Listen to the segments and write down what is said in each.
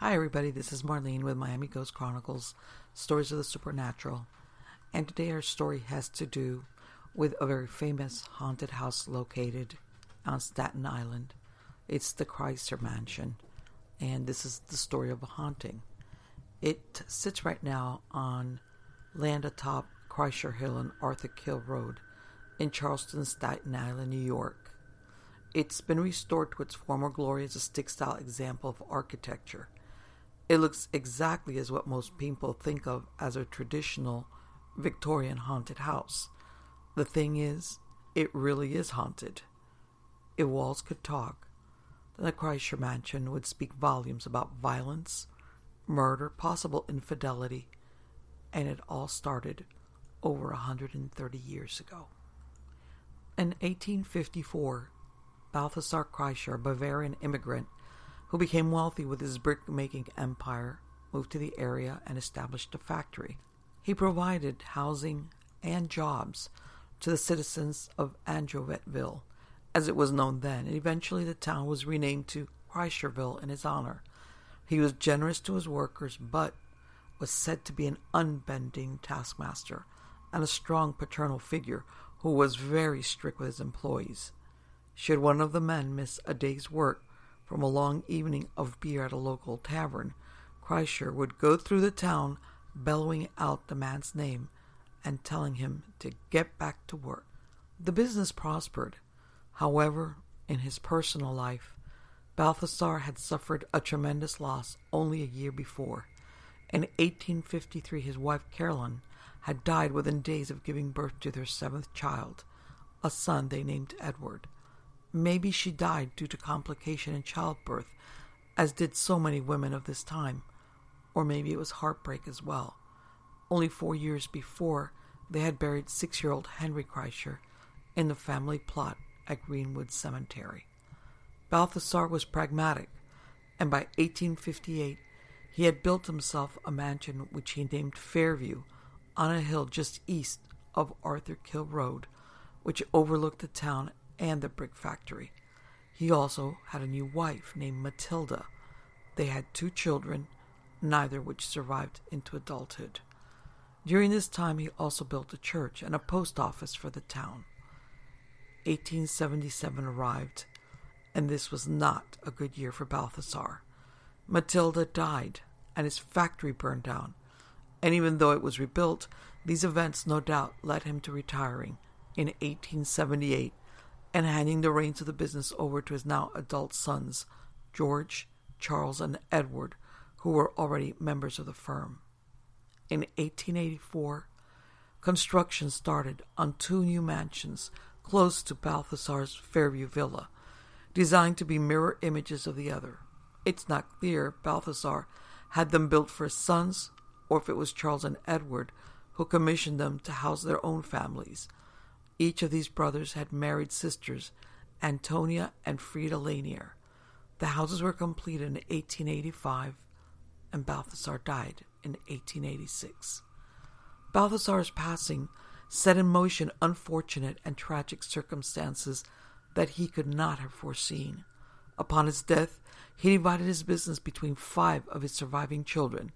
Hi, everybody. This is Marlene with Miami Ghost Chronicles Stories of the Supernatural. And today our story has to do with a very famous haunted house located on Staten Island. It's the Kreischer Mansion. And this is the story of a haunting. It sits right now on land atop Kreischer Hill and Arthur Kill Road in Charleston, Staten Island, New York. It's been restored to its former glory as a stick style example of architecture. It looks exactly as what most people think of as a traditional Victorian haunted house. The thing is, it really is haunted. If walls could talk, then the Kreischer Mansion would speak volumes about violence, murder, possible infidelity, and it all started over a 130 years ago. In 1854, Balthasar Kreischer, a Bavarian immigrant, who became wealthy with his brick-making empire, moved to the area and established a factory. He provided housing and jobs to the citizens of Androvetville, as it was known then, and eventually the town was renamed to Kreischerville in his honor. He was generous to his workers, but was said to be an unbending taskmaster and a strong paternal figure who was very strict with his employees. Should one of the men miss a day's work, from a long evening of beer at a local tavern, Kreischer would go through the town bellowing out the man's name and telling him to get back to work. The business prospered. However, in his personal life, Balthasar had suffered a tremendous loss only a year before. In 1853, his wife Caroline had died within days of giving birth to their seventh child, a son they named Edward. Maybe she died due to complication in childbirth, as did so many women of this time. Or maybe it was heartbreak as well. Only four years before, they had buried six year old Henry Kreischer in the family plot at Greenwood Cemetery. Balthasar was pragmatic, and by 1858 he had built himself a mansion which he named Fairview on a hill just east of Arthur Kill Road, which overlooked the town and the brick factory. He also had a new wife named Matilda. They had two children, neither which survived into adulthood. During this time, he also built a church and a post office for the town. 1877 arrived, and this was not a good year for Balthasar. Matilda died, and his factory burned down. And even though it was rebuilt, these events no doubt led him to retiring in 1878 and handing the reins of the business over to his now adult sons, George, Charles, and Edward, who were already members of the firm. In 1884, construction started on two new mansions close to Balthasar's Fairview Villa, designed to be mirror images of the other. It's not clear Balthasar had them built for his sons or if it was Charles and Edward who commissioned them to house their own families. Each of these brothers had married sisters, Antonia and Frida Lanier. The houses were completed in 1885, and Balthasar died in 1886. Balthasar's passing set in motion unfortunate and tragic circumstances that he could not have foreseen. Upon his death, he divided his business between five of his surviving children.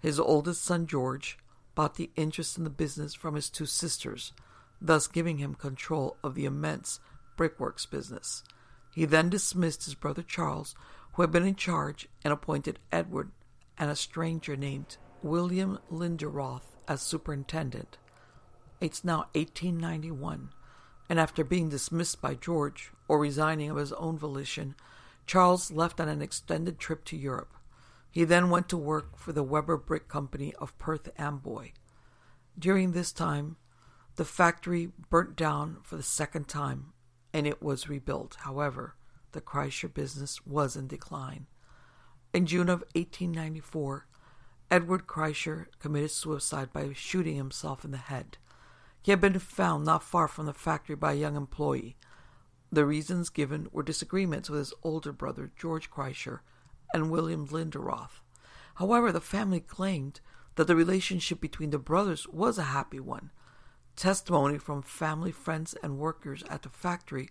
His oldest son, George, bought the interest in the business from his two sisters, thus giving him control of the immense brickworks business. He then dismissed his brother Charles, who had been in charge, and appointed Edward and a stranger named William Linderoth as superintendent. It's now 1891, and after being dismissed by George, or resigning of his own volition, Charles left on an extended trip to Europe. He then went to work for the Weber Brick Company of Perth Amboy. During this time, the factory burnt down for the second time and it was rebuilt. However, the Kreischer business was in decline. In June of 1894, Edward Kreischer committed suicide by shooting himself in the head. He had been found not far from the factory by a young employee. The reasons given were disagreements with his older brother, George Kreischer, and William Linderoth. However, the family claimed that the relationship between the brothers was a happy one. Testimony from family, friends, and workers at the factory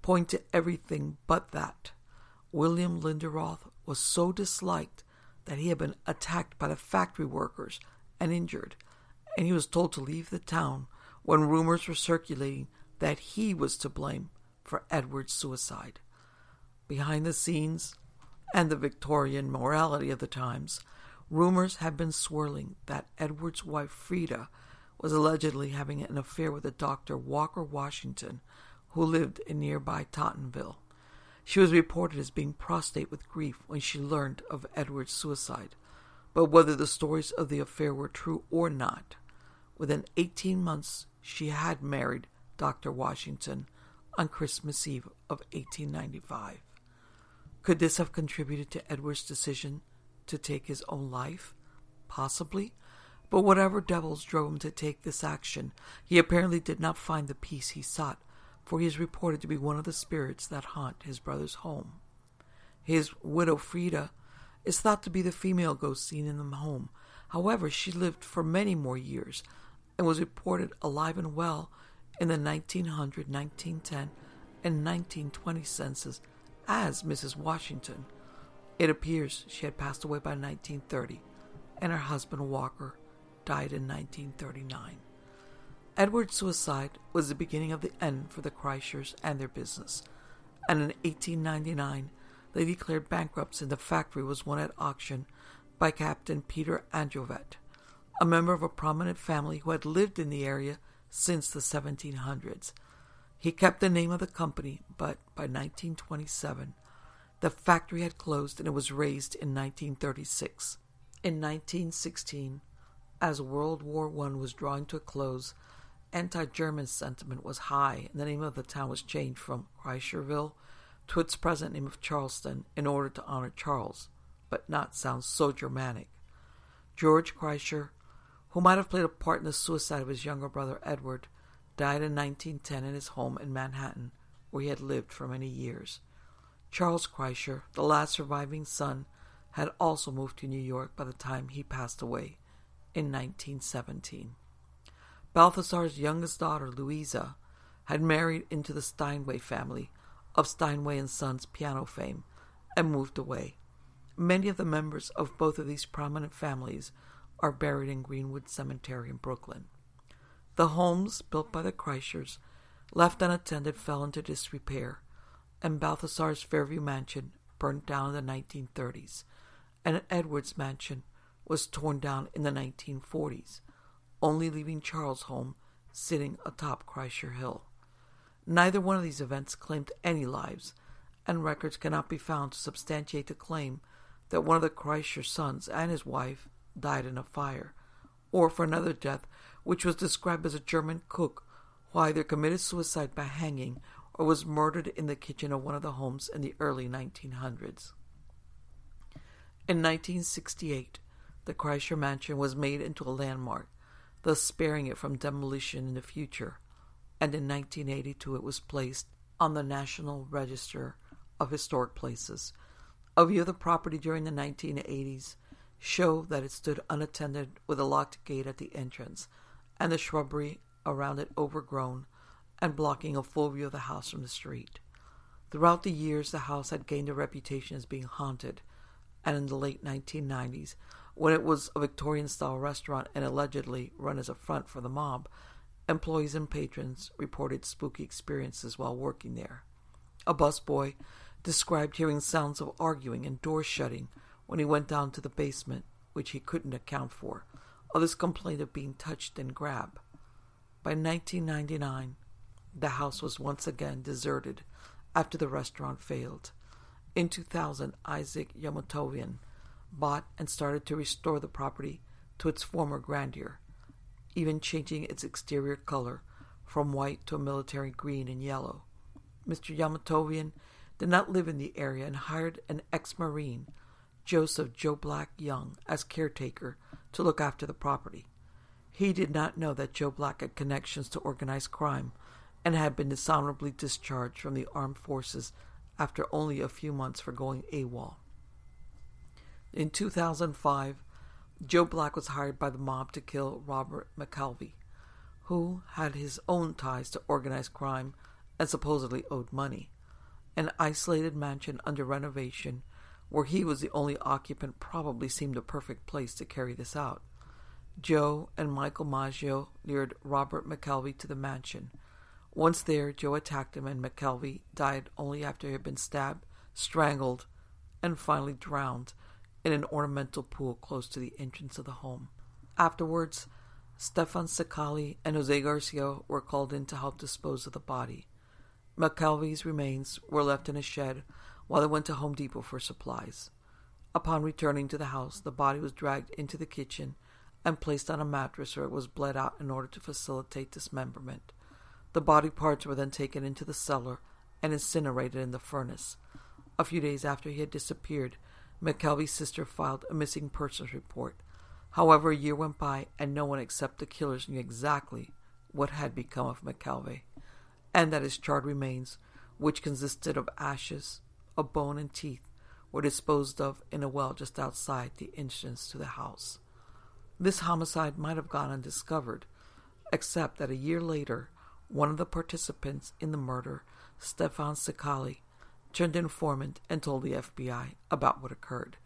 point to everything but that. William Linderoth was so disliked that he had been attacked by the factory workers and injured, and he was told to leave the town when rumors were circulating that he was to blame for Edward's suicide. Behind the scenes, and the Victorian morality of the times, rumors had been swirling that Edward's wife Frida was allegedly having an affair with a Dr. Walker Washington, who lived in nearby Tottenville. She was reported as being prostrate with grief when she learned of Edward's suicide. But whether the stories of the affair were true or not, within 18 months she had married Dr. Washington on Christmas Eve of 1895. Could this have contributed to Edward's decision to take his own life? Possibly, but whatever devils drove him to take this action, he apparently did not find the peace he sought, for he is reported to be one of the spirits that haunt his brother's home. His widow Frida is thought to be the female ghost seen in the home. However, she lived for many more years and was reported alive and well in the 1900, 1910, and 1920 census as Mrs. Washington. It appears she had passed away by 1930, and her husband Walker died in 1939. Edward's suicide was the beginning of the end for the Kreischers and their business, and in 1899 they declared bankruptcy and the factory was won at auction by Captain Peter Androvet, a member of a prominent family who had lived in the area since the 1700s. He kept the name of the company, but by 1927, the factory had closed and it was razed in 1936. In 1916, as World War I was drawing to a close, anti German sentiment was high, and the name of the town was changed from Kreischerville to its present name of Charleston in order to honor Charles, but not sound so Germanic. George Kreischer, who might have played a part in the suicide of his younger brother Edward, died in 1910 in his home in Manhattan, where he had lived for many years. Charles Kreischer, the last surviving son, had also moved to New York by the time he passed away in 1917. Balthasar's youngest daughter, Louisa, had married into the Steinway family of Steinway and Sons piano fame and moved away. Many of the members of both of these prominent families are buried in Greenwood Cemetery in Brooklyn. The homes built by the Kreischers, left unattended, fell into disrepair, and Balthasar's Fairview mansion burned down in the 1930s, and Edward's mansion was torn down in the 1940s, only leaving Charles' home sitting atop Kreischer Hill. Neither one of these events claimed any lives, and records cannot be found to substantiate the claim that one of the Kreischer sons and his wife died in a fire, or for another death which was described as a German cook who either committed suicide by hanging or was murdered in the kitchen of one of the homes in the early 1900s. In 1968, the Kreischer Mansion was made into a landmark, thus sparing it from demolition in the future, and in 1982 it was placed on the National Register of Historic Places. A view of the property during the 1980s show that it stood unattended with a locked gate at the entrance and the shrubbery around it overgrown and blocking a full view of the house from the street. Throughout the years, the house had gained a reputation as being haunted, and in the late 1990s, when it was a Victorian style restaurant and allegedly run as a front for the mob, employees and patrons reported spooky experiences while working there. A busboy described hearing sounds of arguing and doors shutting when he went down to the basement, which he couldn't account for. Others complained of being touched and grabbed. By 1999, the house was once again deserted after the restaurant failed. In 2000, Isaac Yomtovian bought and started to restore the property to its former grandeur, even changing its exterior color from white to a military green and yellow. Mr. Yomtovian did not live in the area and hired an ex Marine, Joseph Joe Black Young, as caretaker to look after the property. He did not know that Joe Black had connections to organized crime and had been dishonorably discharged from the armed forces after only a few months for going AWOL. In 2005, Joe Black was hired by the mob to kill Robert McKelvey, who had his own ties to organized crime and supposedly owed money. An isolated mansion under renovation, where he was the only occupant, probably seemed a perfect place to carry this out. Joe and Michael Maggio lured Robert McKelvey to the mansion once there, Joe attacked him, and McKelvey died only after he had been stabbed, strangled, and finally drowned in an ornamental pool close to the entrance of the home. Afterwards, Stefan Sicali and Jose Garcia were called in to help dispose of the body. McKelvey's remains were left in a shed while they went to Home Depot for supplies. Upon returning to the house, the body was dragged into the kitchen and placed on a mattress where it was bled out in order to facilitate dismemberment. The body parts were then taken into the cellar and incinerated in the furnace. A few days after he had disappeared, McKelvey's sister filed a missing persons report. However, a year went by and no one except the killers knew exactly what had become of McKelvey, and that his charred remains, which consisted of ashes, a bone, and teeth, were disposed of in a well just outside the entrance to the house. This homicide might have gone undiscovered, except that a year later, one of the participants in the murder, Stefan Sicali, turned informant and told the FBI about what occurred.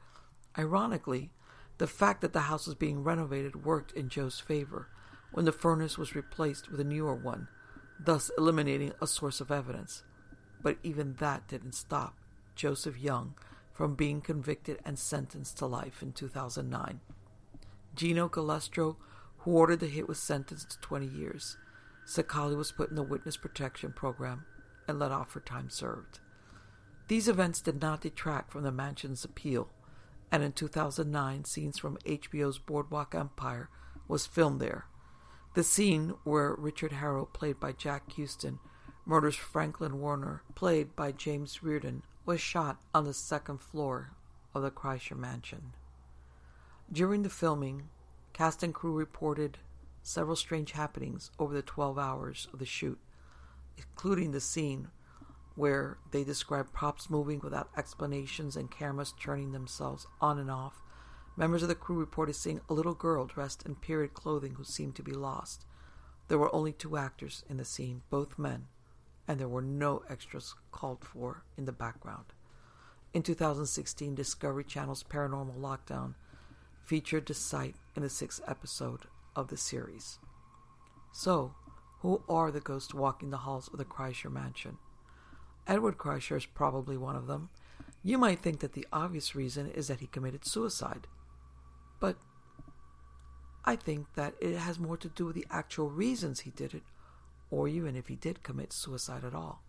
Ironically, the fact that the house was being renovated worked in Joe's favor when the furnace was replaced with a newer one, thus eliminating a source of evidence. But even that didn't stop Joseph Young from being convicted and sentenced to life in 2009. Gino Calestro, who ordered the hit, was sentenced to 20 years. Sicali was put in the witness protection program and let off for time served. These events did not detract from the mansion's appeal, and in 2009, scenes from HBO's Boardwalk Empire was filmed there. The scene where Richard Harrow, played by Jack Huston, murders Franklin Warner, played by James Reardon, was shot on the second floor of the Kreischer Mansion. During the filming, cast and crew reported several strange happenings over the 12 hours of the shoot, including the scene where they describe props moving without explanations and cameras turning themselves on and off. Members of the crew reported seeing a little girl dressed in period clothing who seemed to be lost. There were only two actors in the scene, both men, and there were no extras called for in the background. In 2016, Discovery Channel's Paranormal Lockdown featured the site in the sixth episode of the series. So, who are the ghosts walking the halls of the Kreischer mansion? Edward Kreischer is probably one of them. You might think that the obvious reason is that he committed suicide. But I think that it has more to do with the actual reasons he did it, or even if he did commit suicide at all.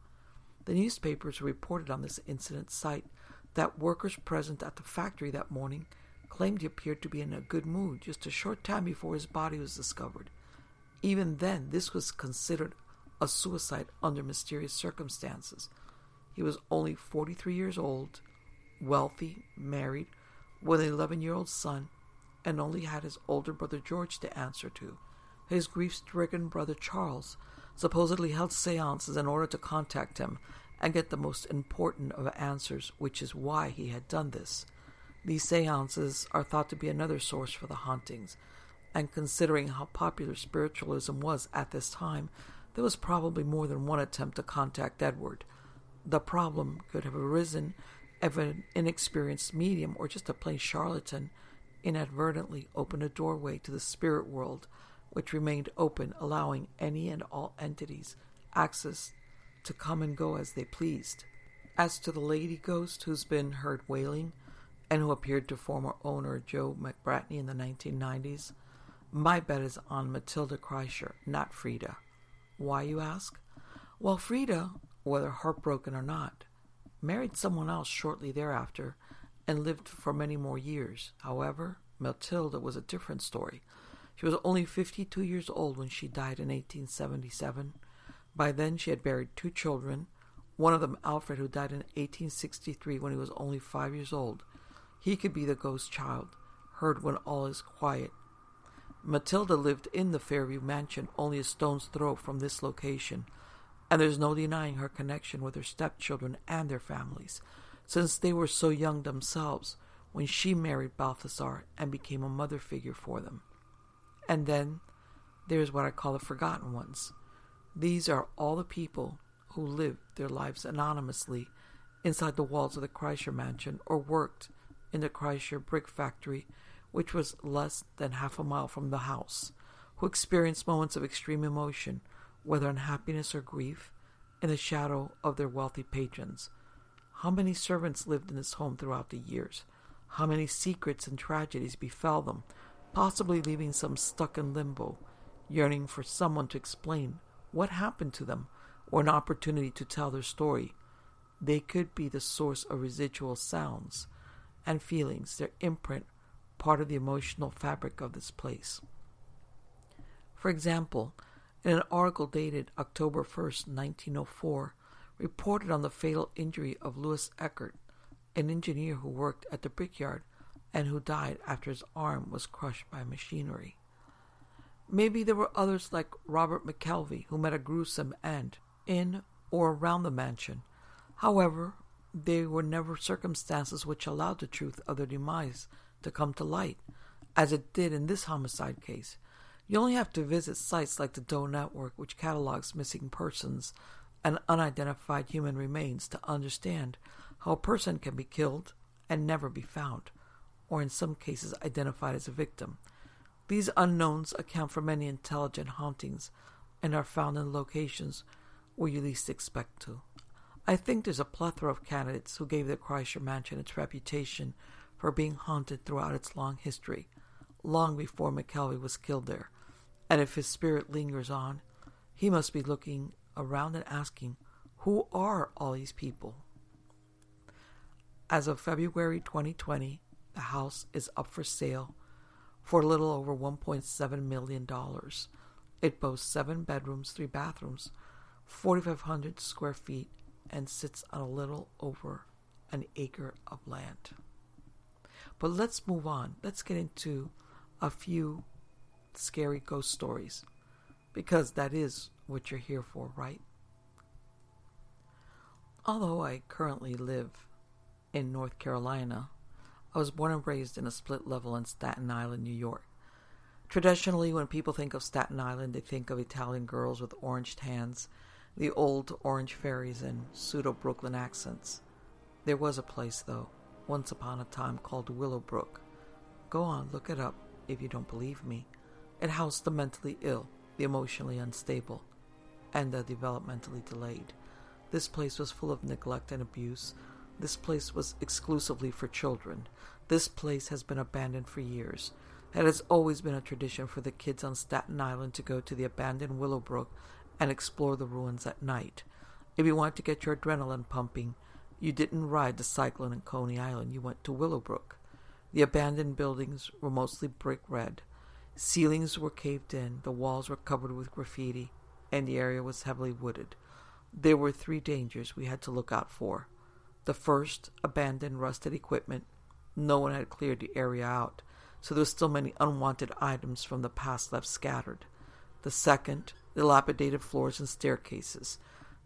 The newspapers reported on this incident cite that workers present at the factory that morning claimed he appeared to be in a good mood just a short time before his body was discovered. Even then, this was considered a suicide under mysterious circumstances. He was only 43 years old, wealthy, married, with an 11 year old son, and only had his older brother George to answer to. His grief stricken brother Charles supposedly held seances in order to contact him and get the most important of answers, which is why he had done this. These seances are thought to be another source for the hauntings, and considering how popular spiritualism was at this time, there was probably more than one attempt to contact Edward. The problem could have arisen if an inexperienced medium or just a plain charlatan inadvertently opened a doorway to the spirit world, which remained open, allowing any and all entities access to come and go as they pleased. As to the lady ghost who's been heard wailing, and who appeared to former owner Joe McBratney in the 1990s, my bet is on Matilda Kreischer, not Frida. Why, you ask? Well, Frida, whether heartbroken or not, married someone else shortly thereafter and lived for many more years. However, Matilda was a different story. She was only 52 years old when she died in 1877. By then, she had buried two children, one of them Alfred, who died in 1863 when he was only five years old. He could be the ghost child, heard when all is quiet. Matilda lived in the Fairview mansion only a stone's throw from this location, and there's no denying her connection with her stepchildren and their families, since they were so young themselves when she married Balthasar and became a mother figure for them. And then there's what I call the forgotten ones. These are all the people who lived their lives anonymously inside the walls of the Kreischer mansion or worked in the Kreischer brick factory, which was less than half a mile from the house, who experienced moments of extreme emotion, whether unhappiness or grief, in the shadow of their wealthy patrons. How many servants lived in this home throughout the years? How many secrets and tragedies befell them, possibly leaving some stuck in limbo, yearning for someone to explain what happened to them or an opportunity to tell their story. They could be the source of residual sounds and feelings, their imprint, part of the emotional fabric of this place. For example, in an article dated October 1st, 1904, reported on the fatal injury of Louis Eckert, an engineer who worked at the brickyard and who died after his arm was crushed by machinery. Maybe there were others like Robert McKelvey who met a gruesome end in or around the mansion. However, there were never circumstances which allowed the truth of their demise to come to light, as it did in this homicide case. You only have to visit sites like the Doe Network, which catalogs missing persons and unidentified human remains, to understand how a person can be killed and never be found, or in some cases identified as a victim. These unknowns account for many intelligent hauntings and are found in locations where you least expect to. I think there's a plethora of candidates who gave the Kreischer Mansion its reputation for being haunted throughout its long history, long before McKelvey was killed there. And if his spirit lingers on, he must be looking around and asking, Who are all these people? As of February 2020, the house is up for sale for a little over $1.7 million. It boasts seven bedrooms, three bathrooms, 4,500 square feet, and sits on a little over an acre of land. But let's move on. Let's get into a few scary ghost stories because that is what you're here for, right? Although I currently live in North Carolina, I was born and raised in a split level in Staten Island, New York. Traditionally, when people think of Staten Island, they think of Italian girls with orange hands, the old orange ferries, and pseudo Brooklyn accents. There was a place, though, once upon a time called Willowbrook. Go on, look it up if you don't believe me. It housed the mentally ill, the emotionally unstable, and the developmentally delayed. This place was full of neglect and abuse, this place was exclusively for children. This place has been abandoned for years. It has always been a tradition for the kids on Staten Island to go to the abandoned Willowbrook and explore the ruins at night. If you wanted to get your adrenaline pumping, you didn't ride the cyclone in Coney Island, you went to Willowbrook. The abandoned buildings were mostly brick red. Ceilings were caved in, the walls were covered with graffiti, and the area was heavily wooded. There were three dangers we had to look out for. The first, abandoned rusted equipment. No one had cleared the area out, so there were still many unwanted items from the past left scattered. The second, dilapidated floors and staircases.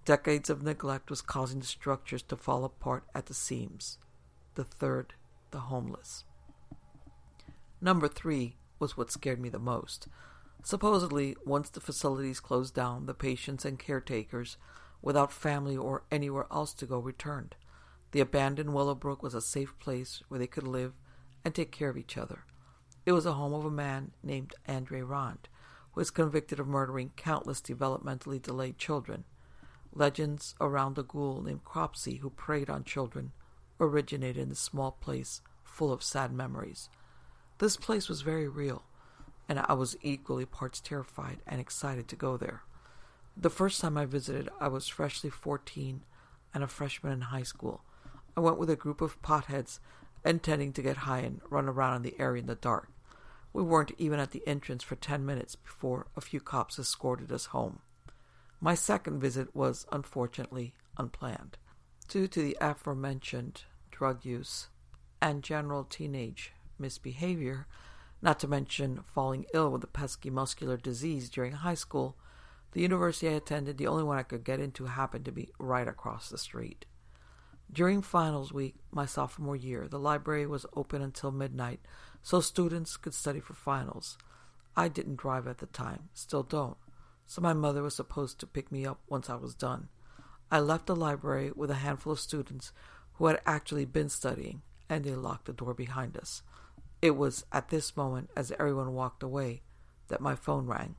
Decades of neglect was causing the structures to fall apart at the seams. The third, the homeless. Number three was what scared me the most. Supposedly, once the facilities closed down, the patients and caretakers, without family or anywhere else to go, returned. The abandoned Willowbrook was a safe place where they could live and take care of each other. It was a home of a man named Andre Rand, who was convicted of murdering countless developmentally delayed children. Legends around a ghoul named Cropsy who preyed on children originated in this small place full of sad memories. This place was very real, and I was equally parts terrified and excited to go there. The first time I visited, I was freshly 14 and a freshman in high school. I went with a group of potheads intending to get high and run around in the area in the dark. We weren't even at the entrance for 10 minutes before a few cops escorted us home. My second visit was, unfortunately, unplanned. Due to the aforementioned drug use and general teenage misbehavior, not to mention falling ill with a pesky muscular disease during high school, the university I attended, the only one I could get into, happened to be right across the street. During finals week, my sophomore year, the library was open until midnight so students could study for finals. I didn't drive at the time, still don't, so my mother was supposed to pick me up once I was done. I left the library with a handful of students who had actually been studying, and they locked the door behind us. It was at this moment, as everyone walked away, that my phone rang.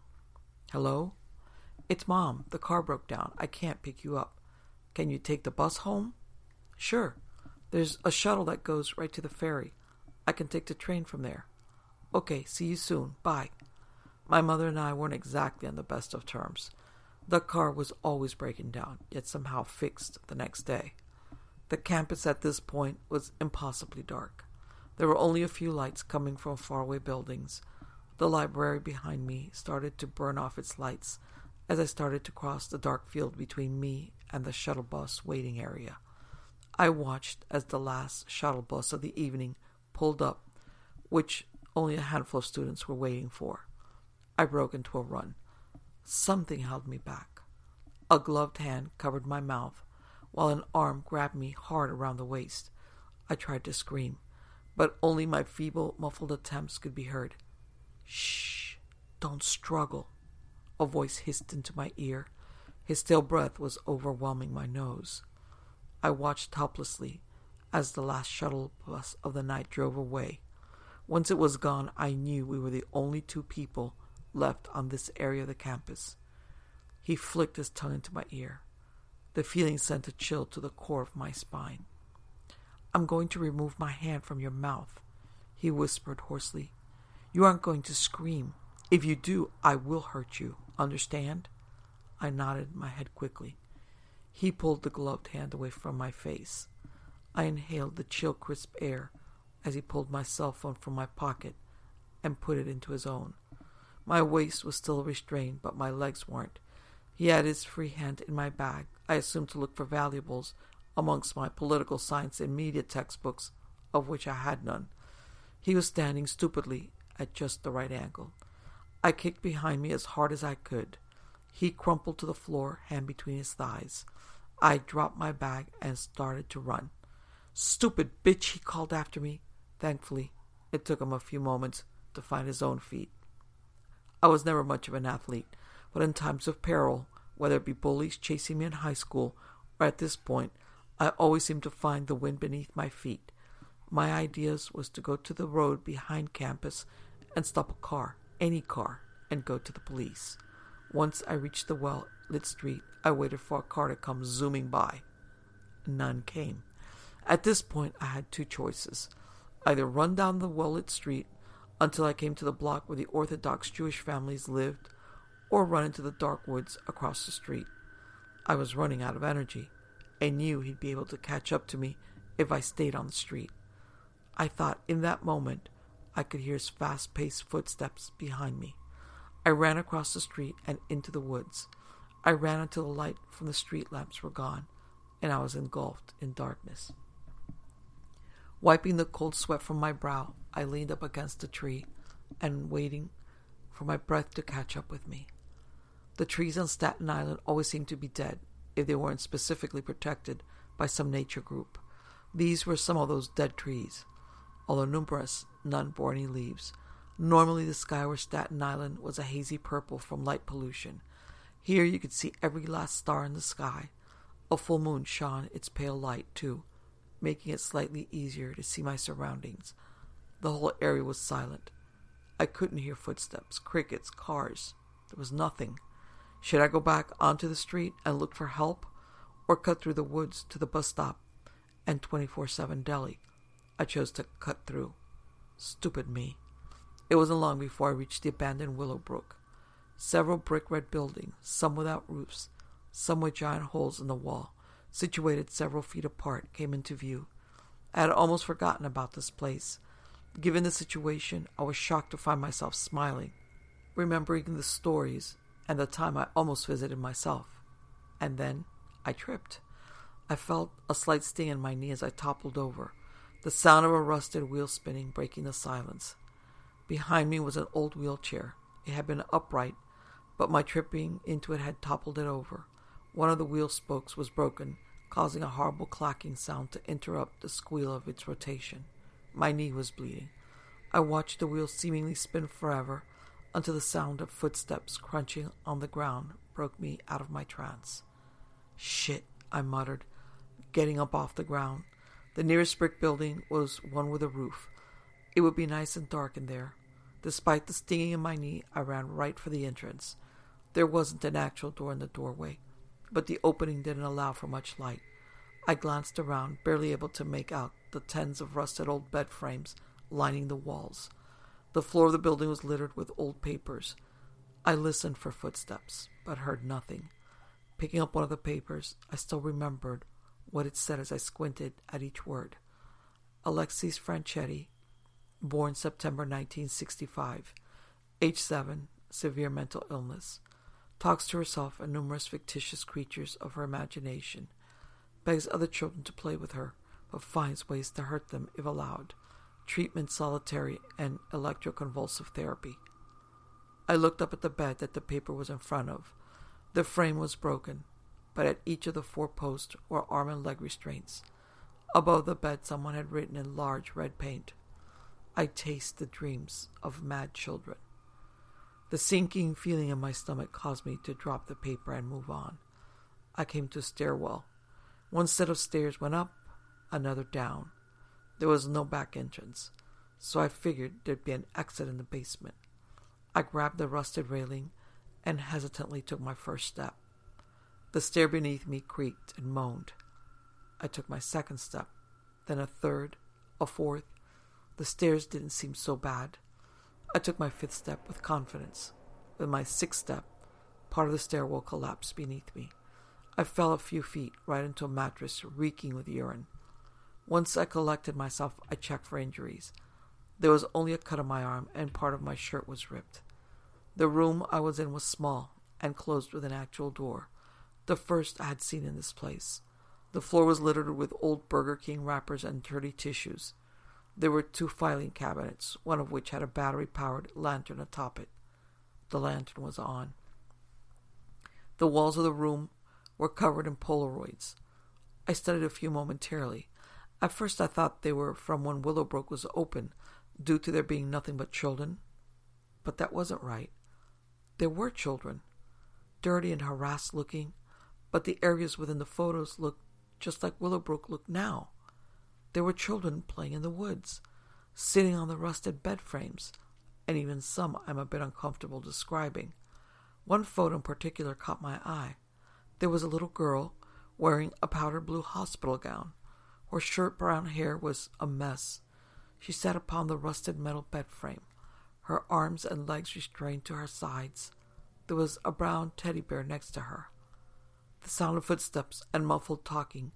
Hello? It's Mom. The car broke down. I can't pick you up. Can you take the bus home? Sure. There's a shuttle that goes right to the ferry. I can take the train from there. Okay, see you soon. Bye. My mother and I weren't exactly on the best of terms. The car was always breaking down, yet somehow fixed the next day. The campus at this point was impossibly dark. There were only a few lights coming from faraway buildings. The library behind me started to burn off its lights as I started to cross the dark field between me and the shuttle bus waiting area. I watched as the last shuttle bus of the evening pulled up, which only a handful of students were waiting for. I broke into a run. Something held me back. A gloved hand covered my mouth, while an arm grabbed me hard around the waist. I tried to scream, but only my feeble, muffled attempts could be heard. Shh! Don't struggle! A voice hissed into my ear. His stale breath was overwhelming my nose. I watched helplessly as the last shuttle bus of the night drove away. Once it was gone, I knew we were the only two people left on this area of the campus. He flicked his tongue into my ear. The feeling sent a chill to the core of my spine. I'm going to remove my hand from your mouth, he whispered hoarsely. You aren't going to scream. If you do, I will hurt you. Understand? I nodded my head quickly. He pulled the gloved hand away from my face. I inhaled the chill, crisp air as he pulled my cell phone from my pocket and put it into his own. My waist was still restrained, but my legs weren't. He had his free hand in my bag, I assumed to look for valuables amongst my political science and media textbooks, of which I had none. He was standing stupidly at just the right angle. I kicked behind me as hard as I could. He crumpled to the floor, hand between his thighs. I dropped my bag and started to run. Stupid bitch, he called after me. Thankfully, it took him a few moments to find his own feet. I was never much of an athlete, but in times of peril, whether it be bullies chasing me in high school or at this point, I always seemed to find the wind beneath my feet. My ideas was to go to the road behind campus and stop a car, any car, and go to the police. Once I reached the well lit street, I waited for a car to come zooming by. None came. At this point, I had two choices either run down the well lit street until I came to the block where the Orthodox Jewish families lived, or run into the dark woods across the street. I was running out of energy. I knew he'd be able to catch up to me if I stayed on the street. I thought in that moment I could hear his fast paced footsteps behind me. I ran across the street and into the woods. I ran until the light from the street lamps were gone, and I was engulfed in darkness. Wiping the cold sweat from my brow, I leaned up against a tree and waiting for my breath to catch up with me. The trees on Staten Island always seemed to be dead if they weren't specifically protected by some nature group. These were some of those dead trees. although numerous, none bore any leaves. Normally, the sky over Staten Island was a hazy purple from light pollution. Here you could see every last star in the sky. A full moon shone its pale light, too, making it slightly easier to see my surroundings. The whole area was silent. I couldn't hear footsteps, crickets, cars. There was nothing. Should I go back onto the street and look for help, or cut through the woods to the bus stop and 24 7 deli? I chose to cut through. Stupid me. It wasn't long before I reached the abandoned Willowbrook. Several brick red buildings, some without roofs, some with giant holes in the wall, situated several feet apart, came into view. I had almost forgotten about this place. Given the situation, I was shocked to find myself smiling, remembering the stories and the time I almost visited myself. And then I tripped. I felt a slight sting in my knee as I toppled over, the sound of a rusted wheel spinning breaking the silence. Behind me was an old wheelchair. It had been upright, but my tripping into it had toppled it over. One of the wheel spokes was broken, causing a horrible clacking sound to interrupt the squeal of its rotation. My knee was bleeding. I watched the wheel seemingly spin forever until the sound of footsteps crunching on the ground broke me out of my trance. Shit, I muttered, getting up off the ground. The nearest brick building was one with a roof. It would be nice and dark in there. Despite the stinging in my knee, I ran right for the entrance. There wasn't an actual door in the doorway, but the opening didn't allow for much light. I glanced around, barely able to make out the tens of rusted old bed frames lining the walls. The floor of the building was littered with old papers. I listened for footsteps, but heard nothing. Picking up one of the papers, I still remembered what it said as I squinted at each word. Alexis Franchetti, born September 1965, age 7, severe mental illness, talks to herself and numerous fictitious creatures of her imagination, begs other children to play with her, but finds ways to hurt them if allowed, treatment solitary and electroconvulsive therapy. I looked up at the bed that the paper was in front of. The frame was broken, but at each of the four posts were arm and leg restraints. Above the bed, someone had written in large red paint, I taste the dreams of mad children. The sinking feeling in my stomach caused me to drop the paper and move on. I came to a stairwell. One set of stairs went up, another down. There was no back entrance, so I figured there'd be an exit in the basement. I grabbed the rusted railing and hesitantly took my first step. The stair beneath me creaked and moaned. I took my second step, then a third, a fourth, the stairs didn't seem so bad. I took my fifth step with confidence. With my sixth step, part of the stairwell collapsed beneath me. I fell a few feet right into a mattress reeking with urine. Once I collected myself, I checked for injuries. There was only a cut on my arm, and part of my shirt was ripped. The room I was in was small and closed with an actual door, the first I had seen in this place. The floor was littered with old Burger King wrappers and dirty tissues. There were two filing cabinets, one of which had a battery powered lantern atop it. The lantern was on. The walls of the room were covered in Polaroids. I studied a few momentarily. At first, I thought they were from when Willowbrook was open, due to there being nothing but children. But that wasn't right. There were children, dirty and harassed looking, but the areas within the photos looked just like Willowbrook looked now. There were children playing in the woods, sitting on the rusted bed frames, and even some I'm a bit uncomfortable describing. One photo in particular caught my eye. There was a little girl wearing a powder blue hospital gown. Her short brown hair was a mess. She sat upon the rusted metal bed frame, her arms and legs restrained to her sides. There was a brown teddy bear next to her. The sound of footsteps and muffled talking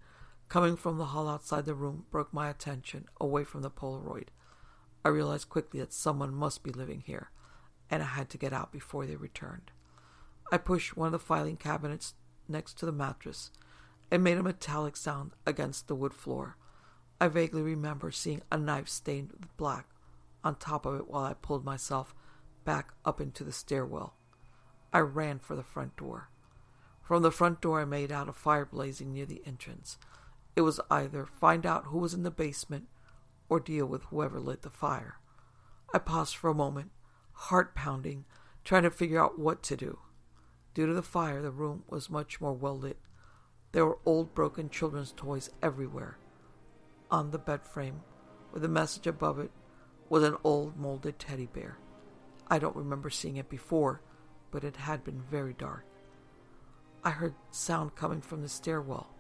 coming from the hall outside the room broke my attention away from the Polaroid. I realized quickly that someone must be living here, and I had to get out before they returned. I pushed one of the filing cabinets next to the mattress and made a metallic sound against the wood floor. I vaguely remember seeing a knife stained with black on top of it while I pulled myself back up into the stairwell. I ran for the front door. From the front door, I made out a fire blazing near the entrance. It was either find out who was in the basement or deal with whoever lit the fire. I paused for a moment, heart pounding, trying to figure out what to do. Due to the fire, the room was much more well lit. There were old broken children's toys everywhere. On the bed frame, with a message above it, was an old molded teddy bear. I don't remember seeing it before, but it had been very dark. I heard sound coming from the stairwell.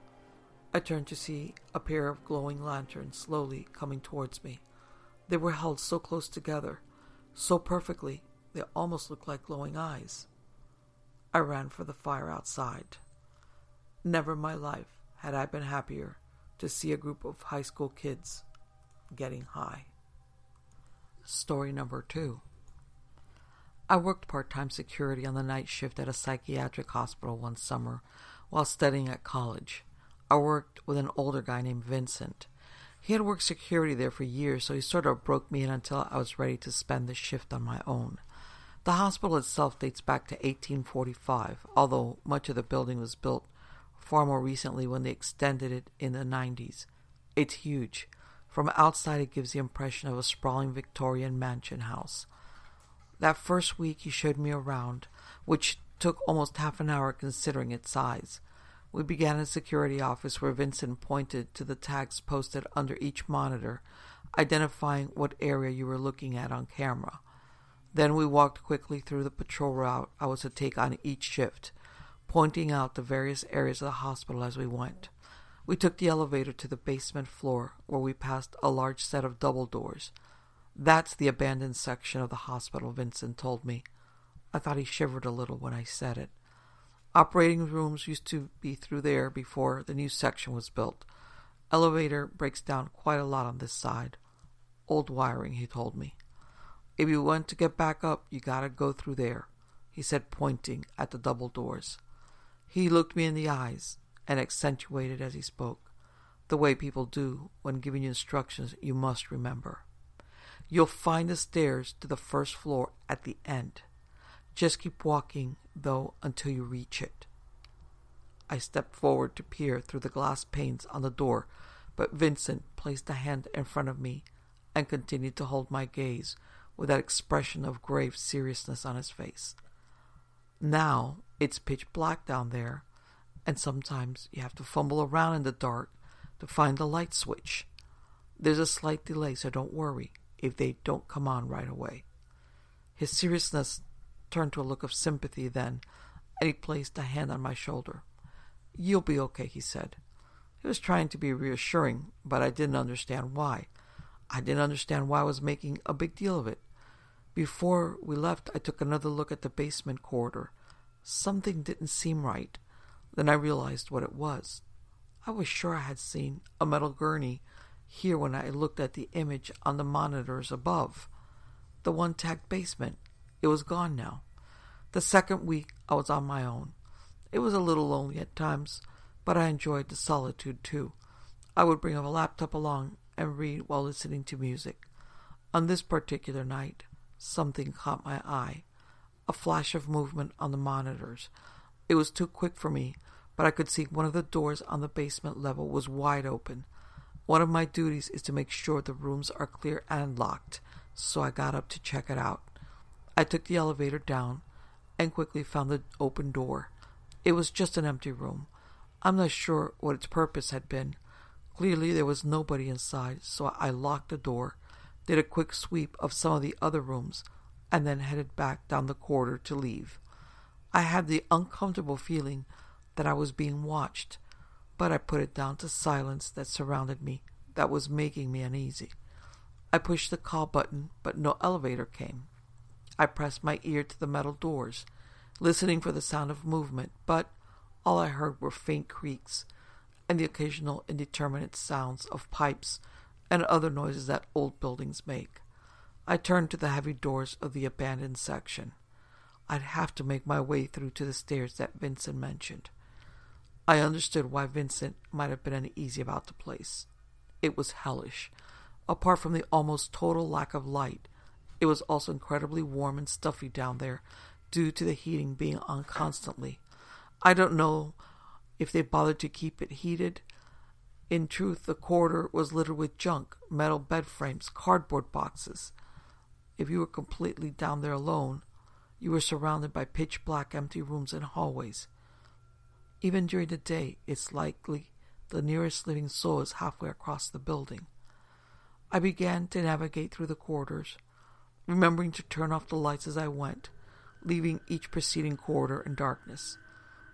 I turned to see a pair of glowing lanterns slowly coming towards me. They were held so close together, so perfectly, they almost looked like glowing eyes. I ran for the fire outside. Never in my life had I been happier to see a group of high school kids getting high. Story number two. I worked part time security on the night shift at a psychiatric hospital one summer while studying at college. I worked with an older guy named Vincent. He had worked security there for years, so he sort of broke me in until I was ready to spend the shift on my own. The hospital itself dates back to 1845, although much of the building was built far more recently when they extended it in the 90s. It's huge. From outside, it gives the impression of a sprawling Victorian mansion house. That first week, he showed me around, which took almost half an hour considering its size. We began in security office where Vincent pointed to the tags posted under each monitor, identifying what area you were looking at on camera. Then we walked quickly through the patrol route I was to take on each shift, pointing out the various areas of the hospital as we went. We took the elevator to the basement floor where we passed a large set of double doors. That's the abandoned section of the hospital, Vincent told me. I thought he shivered a little when I said it. Operating rooms used to be through there before the new section was built. Elevator breaks down quite a lot on this side. Old wiring, he told me. If you want to get back up, you gotta go through there, he said, pointing at the double doors. He looked me in the eyes and accentuated as he spoke, the way people do when giving you instructions you must remember. You'll find the stairs to the first floor at the end. Just keep walking, though, until you reach it. I stepped forward to peer through the glass panes on the door, but Vincent placed a hand in front of me and continued to hold my gaze with that expression of grave seriousness on his face. Now it's pitch black down there, and sometimes you have to fumble around in the dark to find the light switch. There's a slight delay, so don't worry if they don't come on right away. His seriousness turned to a look of sympathy then, and he placed a hand on my shoulder. You'll be okay, he said. He was trying to be reassuring, but I didn't understand why. I didn't understand why I was making a big deal of it. Before we left, I took another look at the basement corridor. Something didn't seem right. Then I realized what it was. I was sure I had seen a metal gurney here when I looked at the image on the monitors above. The one tagged basement. It was gone now. The second week I was on my own. It was a little lonely at times, but I enjoyed the solitude too. I would bring a laptop along and read while listening to music. On this particular night, something caught my eye a flash of movement on the monitors. It was too quick for me, but I could see one of the doors on the basement level was wide open. One of my duties is to make sure the rooms are clear and locked, so I got up to check it out. I took the elevator down and quickly found the open door. It was just an empty room. I'm not sure what its purpose had been. Clearly, there was nobody inside, so I locked the door, did a quick sweep of some of the other rooms, and then headed back down the corridor to leave. I had the uncomfortable feeling that I was being watched but I put it down to silence that surrounded me that was making me uneasy. I pushed the call button, but no elevator came. I pressed my ear to the metal doors, listening for the sound of movement, but all I heard were faint creaks and the occasional indeterminate sounds of pipes and other noises that old buildings make. I turned to the heavy doors of the abandoned section. I'd have to make my way through to the stairs that Vincent mentioned. I understood why Vincent might have been uneasy about the place. It was hellish. Apart from the almost total lack of light, it was also incredibly warm and stuffy down there due to the heating being on constantly. I don't know if they bothered to keep it heated. In truth, the corridor was littered with junk, metal bed frames, cardboard boxes. If you were completely down there alone, you were surrounded by pitch black empty rooms and hallways. Even during the day, it's likely the nearest living soul is halfway across the building. I began to navigate through the corridors, remembering to turn off the lights as I went, leaving each preceding corridor in darkness.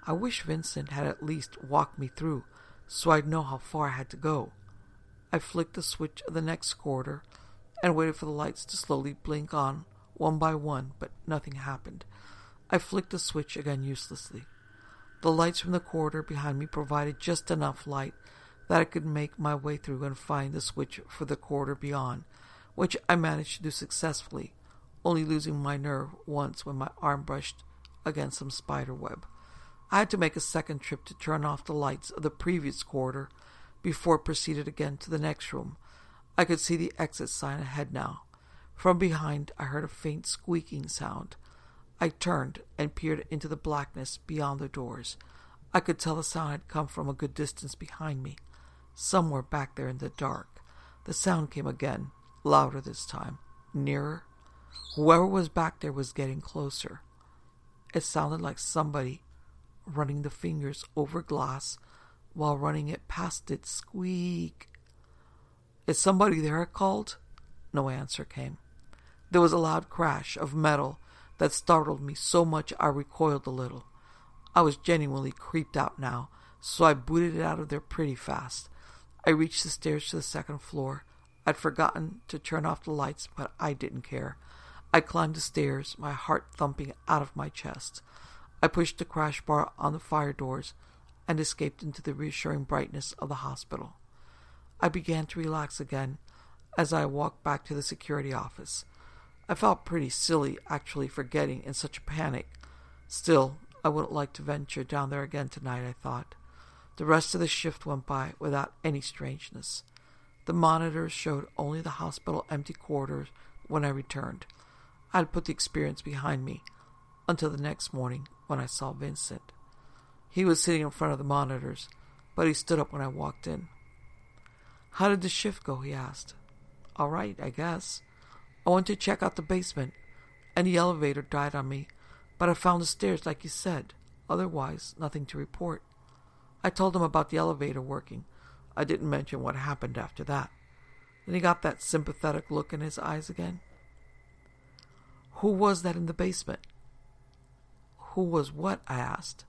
I wish Vincent had at least walked me through so I'd know how far I had to go. I flicked the switch of the next corridor and waited for the lights to slowly blink on one by one, but nothing happened. I flicked the switch again uselessly. The lights from the corridor behind me provided just enough light that I could make my way through and find the switch for the corridor beyond, which I managed to do successfully, only losing my nerve once when my arm brushed against some spider web. I had to make a second trip to turn off the lights of the previous corridor before it proceeded again to the next room. I could see the exit sign ahead now. From behind, I heard a faint squeaking sound. I turned and peered into the blackness beyond the doors. I could tell the sound had come from a good distance behind me, somewhere back there in the dark. The sound came again, louder this time, nearer. Whoever was back there was getting closer. It sounded like somebody running the fingers over glass while running it past it. Squeak. Is somebody there? I called. No answer came. There was a loud crash of metal that startled me so much I recoiled a little. I was genuinely creeped out now, so I booted it out of there pretty fast. I reached the stairs to the second floor. I'd forgotten to turn off the lights, but I didn't care. I climbed the stairs, my heart thumping out of my chest. I pushed the crash bar on the fire doors and escaped into the reassuring brightness of the hospital. I began to relax again as I walked back to the security office. I felt pretty silly actually for getting in such a panic. Still, I wouldn't like to venture down there again tonight, I thought. The rest of the shift went by without any strangeness. The monitors showed only the hospital empty quarters when I returned. I had put the experience behind me until the next morning when I saw Vincent. He was sitting in front of the monitors, but he stood up when I walked in. How did the shift go? he asked. All right, I guess. I went to check out the basement, and the elevator died on me, but I found the stairs like you said. Otherwise, nothing to report. I told him about the elevator working. I didn't mention what happened after that. Then he got that sympathetic look in his eyes again. Who was that in the basement? Who was what? I asked.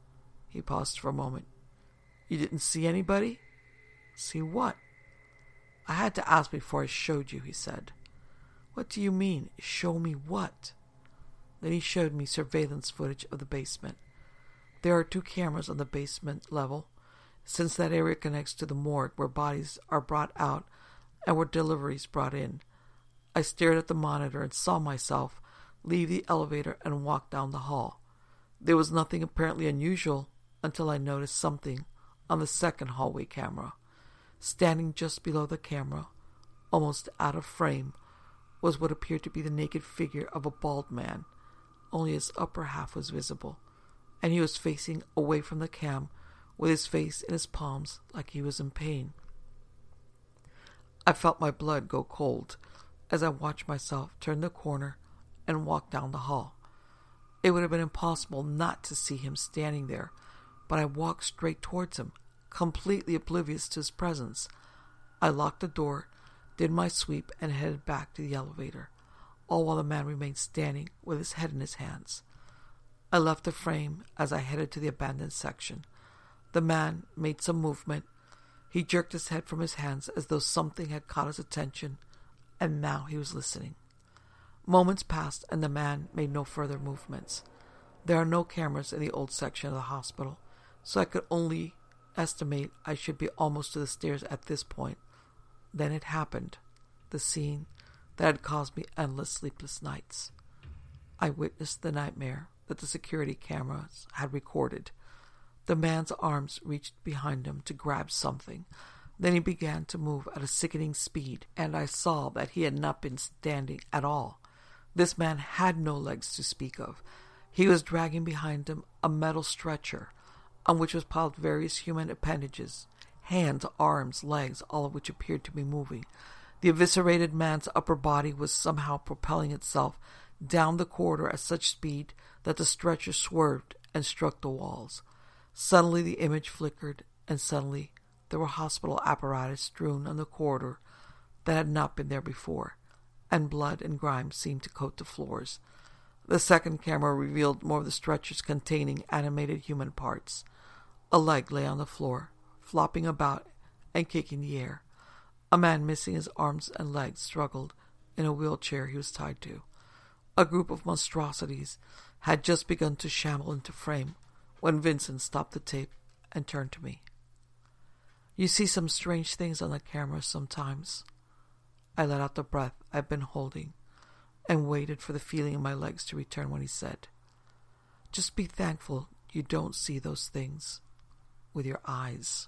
He paused for a moment. You didn't see anybody? See what? I had to ask before I showed you, he said. What do you mean, show me what? Then he showed me surveillance footage of the basement. There are two cameras on the basement level, since that area connects to the morgue where bodies are brought out and where deliveries brought in. I stared at the monitor and saw myself leave the elevator and walk down the hall. There was nothing apparently unusual until I noticed something on the second hallway camera. Standing just below the camera, almost out of frame, was what appeared to be the naked figure of a bald man. Only his upper half was visible, and he was facing away from the cam with his face in his palms like he was in pain. I felt my blood go cold as I watched myself turn the corner and walk down the hall. It would have been impossible not to see him standing there, but I walked straight towards him, completely oblivious to his presence. I locked the door, did my sweep, and headed back to the elevator, all while the man remained standing with his head in his hands. I left the frame as I headed to the abandoned section. The man made some movement. He jerked his head from his hands as though something had caught his attention, and now he was listening. Moments passed, and the man made no further movements. There are no cameras in the old section of the hospital, so I could only estimate I should be almost to the stairs at this point. Then it happened the scene that had caused me endless sleepless nights. I witnessed the nightmare that the security cameras had recorded. The man's arms reached behind him to grab something. Then he began to move at a sickening speed, and I saw that he had not been standing at all. This man had no legs to speak of. He was dragging behind him a metal stretcher on which was piled various human appendages hands, arms, legs, all of which appeared to be moving. The eviscerated man's upper body was somehow propelling itself down the corridor at such speed that the stretcher swerved and struck the walls. Suddenly the image flickered, and suddenly there were hospital apparatus strewn on the corridor that had not been there before, and blood and grime seemed to coat the floors. The second camera revealed more of the stretchers containing animated human parts. A leg lay on the floor, flopping about and kicking the air. A man missing his arms and legs struggled in a wheelchair he was tied to. A group of monstrosities had just begun to shamble into frame when Vincent stopped the tape and turned to me. You see some strange things on the camera sometimes. I let out the breath I'd been holding and waited for the feeling in my legs to return when he said, Just be thankful you don't see those things with your eyes.